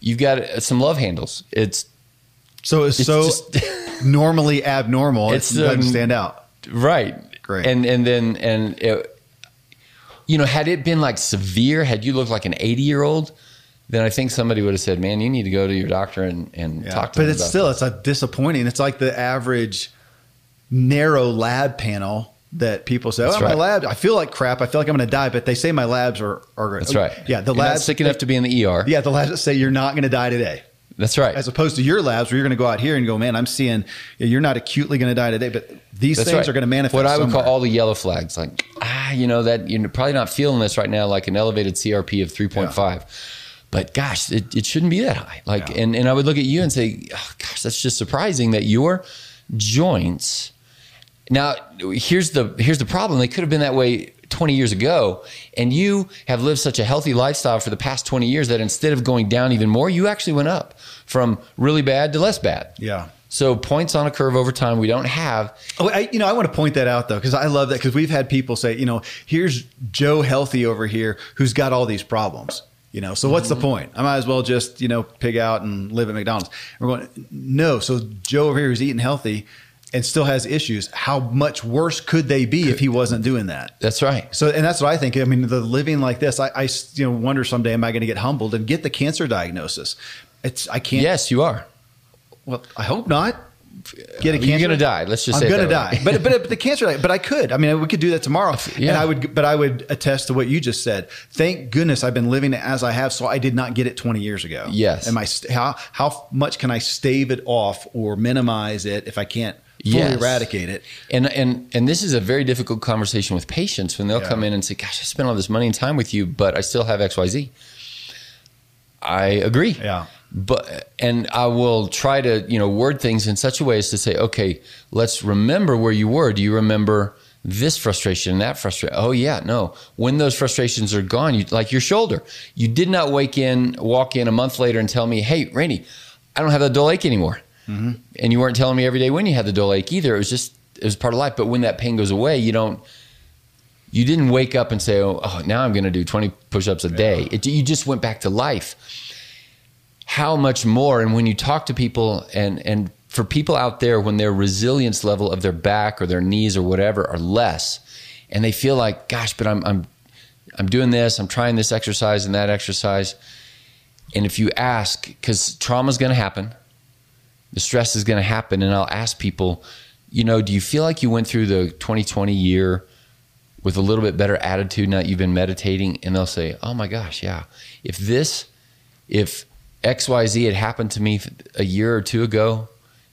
you've got some love handles it's So it's, It's so just- (laughs) normally abnormal. It's, it doesn't um, stand out. Right. Great. And and then and it, you know, had it been like severe, had you looked like an 80 year old, then I think somebody would have said, "Man, you need to go to your doctor and and Yeah. talk to." but it's about still it's a disappointing. It's like the average narrow lab panel that people say, That's "Oh, my right. lab, I feel like crap. I feel like I'm going to die." But they say my labs are are That's right. Yeah, the You're labs sick enough to be in the ER. Yeah, the labs that say you're not going to die today. That's right. As opposed to your labs where you're going to go out here and go, man, I'm seeing you're not acutely going to die today, but these That's things right. are going to manifest. What I would somewhere. call all the yellow flags, like ah, you know that you're probably not feeling this right now, like an elevated CRP of 3.5. But gosh, it, it shouldn't be that high. Like, Yeah. and and I would look at you and say, oh, gosh, that's just surprising that your joints. Now, here's the here's the problem. They could have been that way 20 years ago, and you have lived such a healthy lifestyle for the past 20 years that instead of going down even more, you actually went up from really bad to less bad. Yeah. So points on a curve over time we don't have. Oh, I, you know, I want to point that out though, because I love that because we've had people say, you know, here's Joe Healthy over here who's got all these problems. You know, so what's the mm-hmm. point? I might as well just you know pig out and live at McDonald's. And we're going, no. So Joe over here is eating healthy and still has issues. How much worse could they be if he wasn't doing that? That's right. So, and that's what I think. I mean, the living like this, I, I you know wonder someday am I going to get humbled and get the cancer diagnosis? It's I can't. Yes, you are. Well, I hope not. Get a cancer. You're gonna die. Let's just say I'm gonna die. but, but but the cancer. But I could. I mean, we could do that tomorrow. (laughs) Yeah. And I would. But I would attest to what you just said. Thank goodness I've been living it as I have, so I did not get it 20 years ago. Yes. Am I? How how much can I stave it off or minimize it if I can't fully Yes. eradicate it? And and and this is a very difficult conversation with patients when they'll Yeah. come in and say, "Gosh, I spent all this money and time with you, but I still have X, Y, Z." I agree. Yeah. But and I will try to you know word things in such a way as to say, okay, let's remember where you were. Do you remember this frustration and that frustration? Oh yeah, no. When those frustrations are gone, you like your shoulder. You did not wake in, walk in a month later and tell me, hey, Randy, I don't have that dull ache anymore. Mm-hmm. And you weren't telling me every day when you had the dull ache either. It was just it was part of life. But when that pain goes away, you don't. You didn't wake up and say, "Oh, oh now I'm going to do 20 push-ups a day." It, you just went back to life how much more and when you talk to people and and for people out there when their resilience level of their back or their knees or whatever are less and they feel like gosh but I'm I'm I'm doing this I'm trying this exercise and that exercise. And if you ask cuz trauma is going to happen the stress is going to happen and I'll ask people you know do you feel like you went through the 2020 year with a little bit better attitude now that you've been meditating? And they'll say oh my gosh yeah. If this if XYZ had happened to me a year or two ago,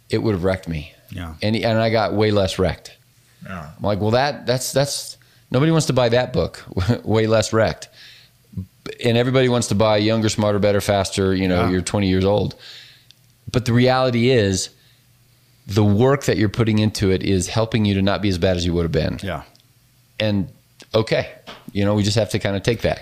it would have wrecked me. Yeah. And and I got way less wrecked. Yeah. I'm like, well, that that's that's nobody wants to buy that book, (laughs) way less wrecked. And everybody wants to buy younger, smarter, better, faster. You know, Yeah. you're 20 years old. But the reality is, the work that you're putting into it is helping you to not be as bad as you would have been. Yeah. And okay, you know, we just have to kind of take that.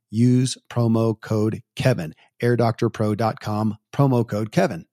use promo code Kevin. AirDoctorPro.com, promo code Kevin.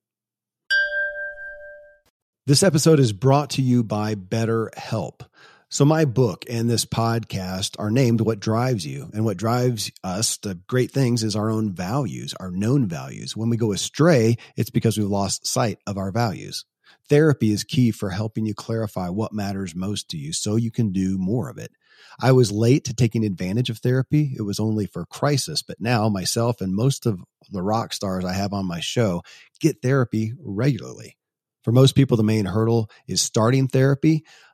This episode is brought to you by BetterHelp. So, my book and this podcast are named What Drives You. And what drives us to great things is our own values, our known values. When we go astray, it's because we've lost sight of our values. Therapy is key for helping you clarify what matters most to you so you can do more of it. I was late to taking advantage of therapy. It was only for crisis, but now myself and most of the rock stars I have on my show get therapy regularly. For most people, the main hurdle is starting therapy.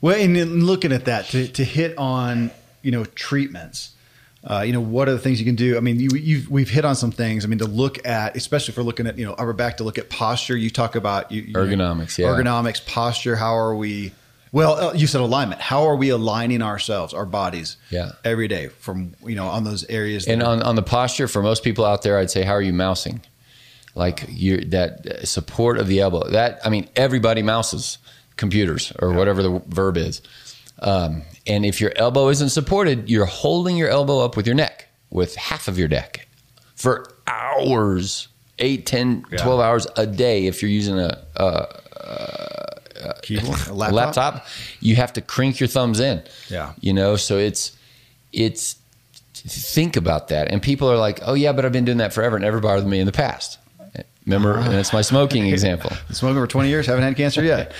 Well, and in looking at that to, to hit on you know treatments, uh, you know what are the things you can do? I mean, you, you've we've hit on some things. I mean, to look at, especially if we're looking at you know upper back, to look at posture. You talk about you, you ergonomics, know, yeah, ergonomics, posture. How are we? Well, uh, you said alignment. How are we aligning ourselves, our bodies, yeah, every day from you know on those areas? And on on the posture for most people out there, I'd say, how are you mousing? Like you that support of the elbow. That I mean, everybody mouses computers or whatever the verb is. Um, and if your elbow isn't supported, you're holding your elbow up with your neck, with half of your neck for hours, 8, 10, yeah. 12 hours a day. If you're using a, a, a, a laptop? laptop, you have to crank your thumbs in. Yeah. You know, so it's, it's, think about that. And people are like, oh, yeah, but I've been doing that forever. and Never bothered me in the past. Remember, and it's my smoking (laughs) example. smoking for 20 years, haven't had cancer yet.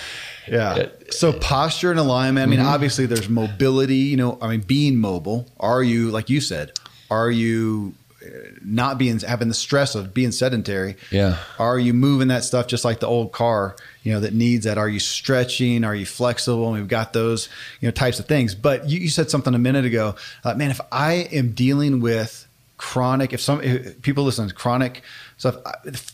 Yeah. So posture and alignment. I mean, mm-hmm. obviously there's mobility, you know, I mean, being mobile. Are you, like you said, are you uh, not being, having the stress of being sedentary? Yeah. Are you moving that stuff just like the old car, you know, that needs that? Are you stretching? Are you flexible? And we've got those, you know, types of things. But you, you said something a minute ago, uh, man, if I am dealing with chronic, if some if people listen to chronic stuff,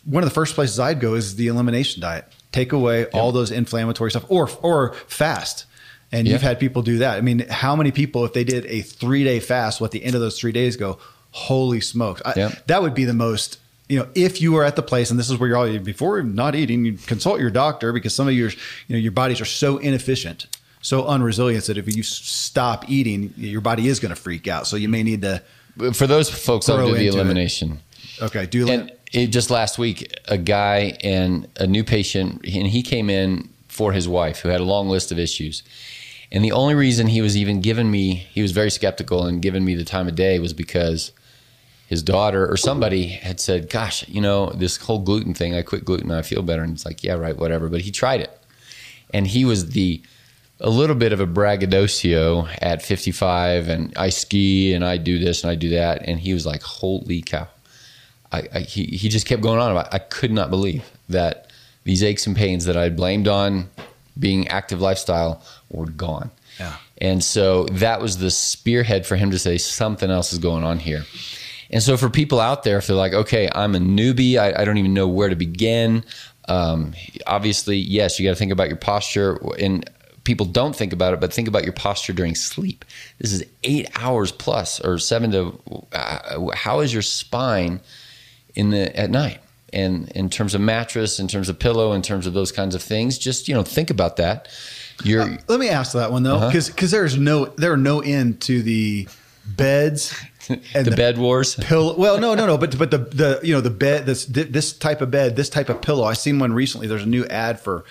one of the first places I'd go is the elimination diet take away yep. all those inflammatory stuff or or fast. And you've had people do that. I mean how many people if they did a three day fast what the end of those three days go holy smokes. I, that would be the most you know if you are at the place and this is where you're all before not eating you consult your doctor because some of your you know your bodies are so inefficient so unresilient that if you stop eating your body is going to freak out. So you may need to for those folks i'll do the elimination it. okay do and it, just last week, a guy and a new patient, and he came in for his wife who had a long list of issues. And the only reason he was even giving me, he was very skeptical and giving me the time of day was because his daughter or somebody had said, Gosh, you know, this whole gluten thing, I quit gluten, I feel better. And it's like, Yeah, right, whatever. But he tried it. And he was the, a little bit of a braggadocio at 55 and I ski and I do this and I do that. And he was like, Holy cow. I, I, he, he just kept going on about. I could not believe that these aches and pains that I blamed on being active lifestyle were gone. Yeah. And so that was the spearhead for him to say something else is going on here. And so for people out there, if they're like, okay, I'm a newbie, I, I don't even know where to begin. Um, obviously, yes, you got to think about your posture. And people don't think about it, but think about your posture during sleep. This is eight hours plus or seven to. Uh, how is your spine? In the at night and in terms of mattress in terms of pillow in terms of those kinds of things just you know think about that you're uh, let me ask that one though because uh-huh. because there's no there are no end to the beds (laughs) and the, the, bed wars pillow well no no no but but the the you know the bed this this type of bed this type of pillow i seen one recently there's a new ad for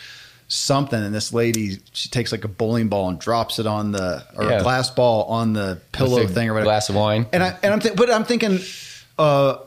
something, and this lady she takes like a bowling ball and drops it on the or Yeah. a glass ball on the pillow thing or whatever. glass of wine. And I and I'm th- but I'm thinking, uh,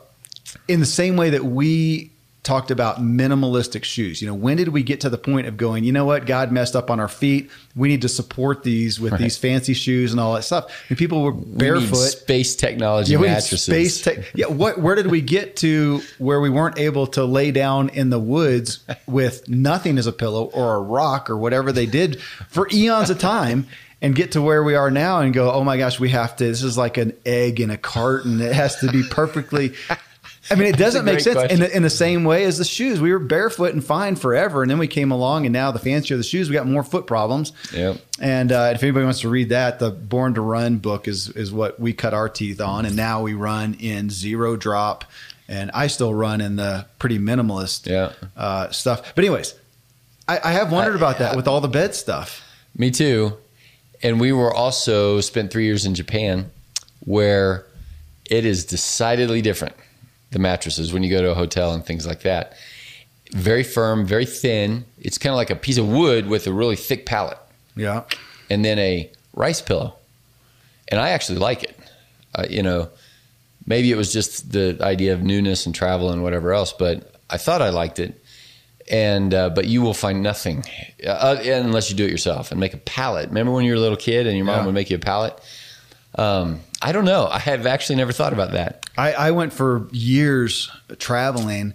in the same way that we talked about minimalistic shoes. You know, when did we get to the point of going? You know what? God messed up on our feet. We need to support these with Right. these fancy shoes and all that stuff. And people were We barefoot. space technology Yeah, mattresses. space tech. Yeah, what? Where did we get to where we weren't able to lay down in the woods with nothing as a pillow or a rock or whatever they did for eons of time, and get to where we are now and go, oh my gosh, we have to. This is like an egg in a carton. It has to be perfectly. I mean, it doesn't make sense in the, in the same way as the shoes. We were barefoot and fine forever, and then we came along, and now the fancier the shoes, we got more foot problems. Yep. And uh, if anybody wants to read that, the Born to Run book is is what we cut our teeth on, and now we run in zero drop, and I still run in the pretty minimalist Yeah. uh, stuff. But anyways, I, I have wondered I- about that I- with all the bed stuff. Me too. And we were also spent three years in Japan, where it is decidedly different. The mattresses when you go to a hotel and things like that, very firm, very thin. It's kind of like a piece of wood with a really thick pallet, Yeah, and then a rice pillow. And I actually like it. Uh, you know, maybe it was just the idea of newness and travel and whatever else, but I thought I liked it. And uh, but you will find nothing uh, unless you do it yourself and make a pallet. Remember when you were a little kid and your mom Yeah. would make you a pallet? Um, I don't know. I have actually never thought about that. I, I went for years traveling,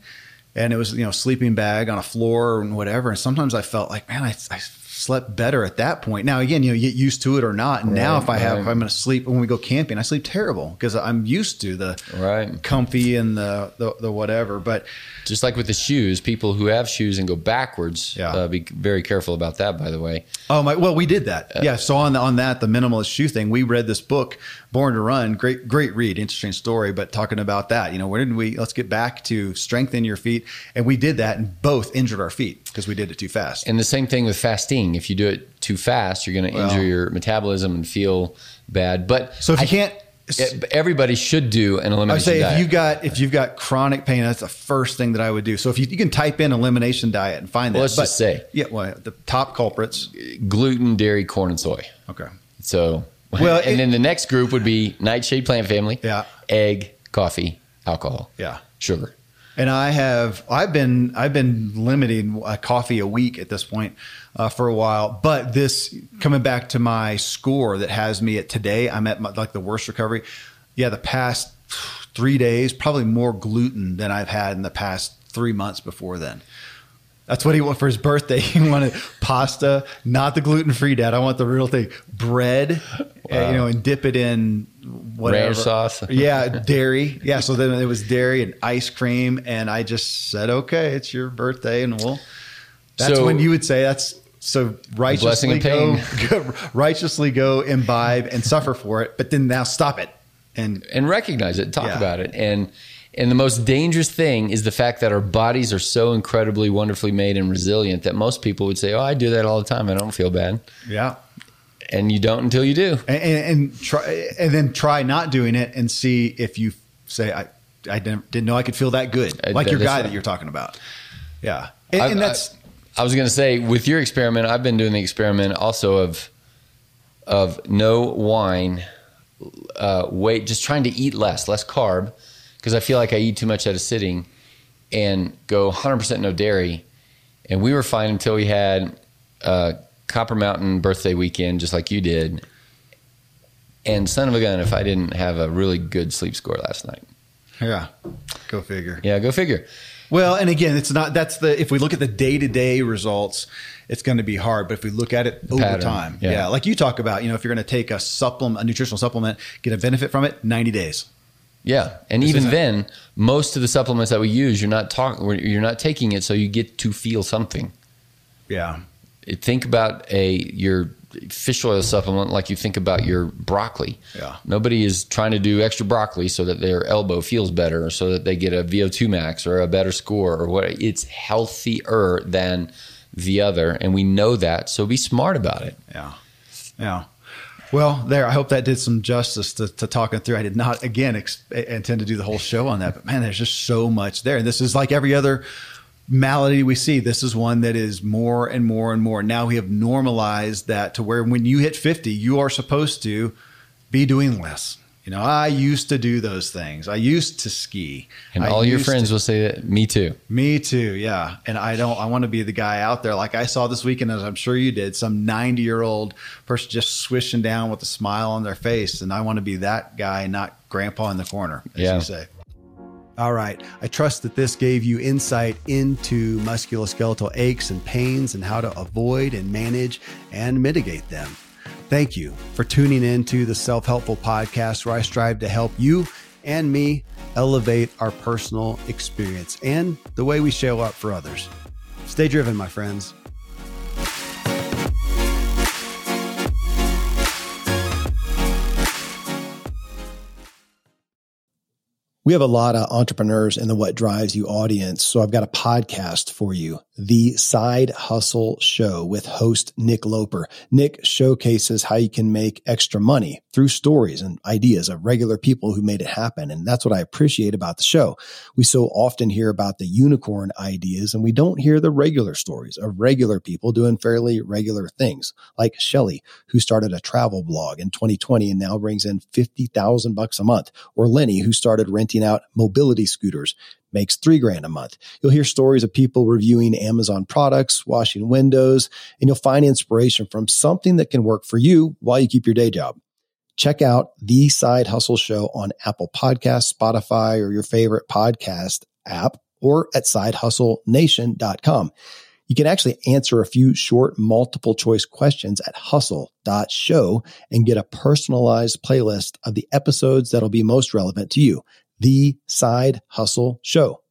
and it was you know sleeping bag on a floor and whatever. And sometimes I felt like, man, I, I slept better at that point. Now again, you know, you get used to it or not. And now if I have, right. if I'm going to sleep when we go camping, I sleep terrible because I'm used to the Right. comfy and the, the the whatever. But Just like with the shoes, people who have shoes and go backwards, Yeah. uh, be very careful about that. By the way, Oh my! Well, we did that. yeah. So on the, on that, the minimalist shoe thing, we read this book, Born to Run. Great, great read. Interesting story. But talking about that, you know, where did we? Let's get back to strengthen your feet, and we did that, and both injured our feet because we did it too fast. and the same thing with fasting. If you do it too fast, you're going to Well- injure your metabolism and feel bad. But So if you I- can't, eh, everybody should do an elimination. I would say diet. if you got if you've got chronic pain, that's the first thing that I would do. So if you, you can type in elimination diet and find that. Well, let's But- just say. yeah, well, the top culprits. gluten, dairy, corn, and soy. Okay. So, Well, and it- then the next group would be nightshade plant family. Yeah. Egg, coffee, alcohol, Yeah. sugar. And I have I've been I've been limiting a coffee a week at this point uh, for a while. But this coming back to my score that has me at today, I'm at my, like the worst recovery. Yeah, the past three days, probably more gluten than I've had in the past three months before then. That's what he wanted for his birthday. (laughs) He wanted pasta, not the gluten free, Dad. I want the real thing, bread, uh, you know, and dip it in whatever Ranch sauce. (laughs) yeah, dairy. Yeah, so then it was dairy and ice cream, and I just said, "Okay, it's your birthday, and we'll." That's So- when you would say that's so righteously and go, pain. (laughs) go, righteously go imbibe and suffer for it, but then now stop it. And and recognize it, talk Yeah. about it. And and the most dangerous thing is the fact that our bodies are so incredibly wonderfully made and resilient that most people would say, "Oh, I do that all the time. I don't feel bad." yeah, And you don't until you do. and, and, and try and then try not doing it and see if you say I I didn't, didn't know I could feel that good, like your guy right. that you're talking about. Yeah, and, I- and that's I was going to say with your experiment, I've been doing the experiment also of of no wine, uh, wait, just trying to eat less, less carb, because I feel like I eat too much at a sitting, and go 100% no dairy. And we were fine until we had uh, Copper Mountain birthday weekend, just like you did. And son of a gun, if I didn't have a really good sleep score last night. yeah. Go figure. Yeah, go figure. Well, and again, it's not. That's the. If we look at the day to day results, it's going to be hard. But if we look at it over pattern, time, yeah. yeah. like you talk about, you know, if you're going to take a supplement, a nutritional supplement, get a benefit from it, ninety days. Yeah, and This even then, most of the supplements that we use, you're not talking, you're not taking it, so you get to feel something. Yeah, Think about a your fish oil supplement like you think about your broccoli. Yeah. Nobody is trying to do extra broccoli so that their elbow feels better, or so that they get a VO2 max or a better score, or what. It's healthier than the other, and we know that. So be smart about it. yeah, yeah. Well, there. I hope that did some justice to, to talking through. I did not again ex- intend to do the whole show on that, but man, there's just so much there. And this is like every other malady we see. This is one that is more and more and more. Now we have normalized that to where when you hit 50, you are supposed to be doing less. You know, I used to do those things. I used to ski. And I all your friends to- will say that. Me too. me too, yeah. And I don't. I want to be the guy out there, like I saw this weekend, as I'm sure you did. Some 90 year old person just swishing down with a smile on their face, and I want to be that guy, not grandpa in the corner, as Yeah. you say. All right. I trust that this gave you insight into musculoskeletal aches and pains and how to avoid and manage and mitigate them. Thank you for tuning in to the Self Helpful Podcast, where I strive to help you and me elevate our personal experience and the way we show up for others. Stay driven, my friends. We have a lot of entrepreneurs in the What Drives You audience. So I've got a podcast for you, The Side Hustle Show with host Nick Loper. Nick showcases how you can make extra money through stories and ideas of regular people who made it happen. And that's what I appreciate about the show. We so often hear about the unicorn ideas and we don't hear the regular stories of regular people doing fairly regular things like Shelly, who started a travel blog in 2020 and now brings in 50,000 bucks a month, or Lenny, who started renting out mobility scooters, makes three grand a month. You'll hear stories of people reviewing Amazon products, washing windows, and you'll find inspiration from something that can work for you while you keep your day job. Check out the Side Hustle Show on Apple Podcasts, Spotify, or your favorite podcast app, or at sidehustlenation.com. You can actually answer a few short multiple choice questions at hustle.show and get a personalized playlist of the episodes that'll be most relevant to you. The Side Hustle Show.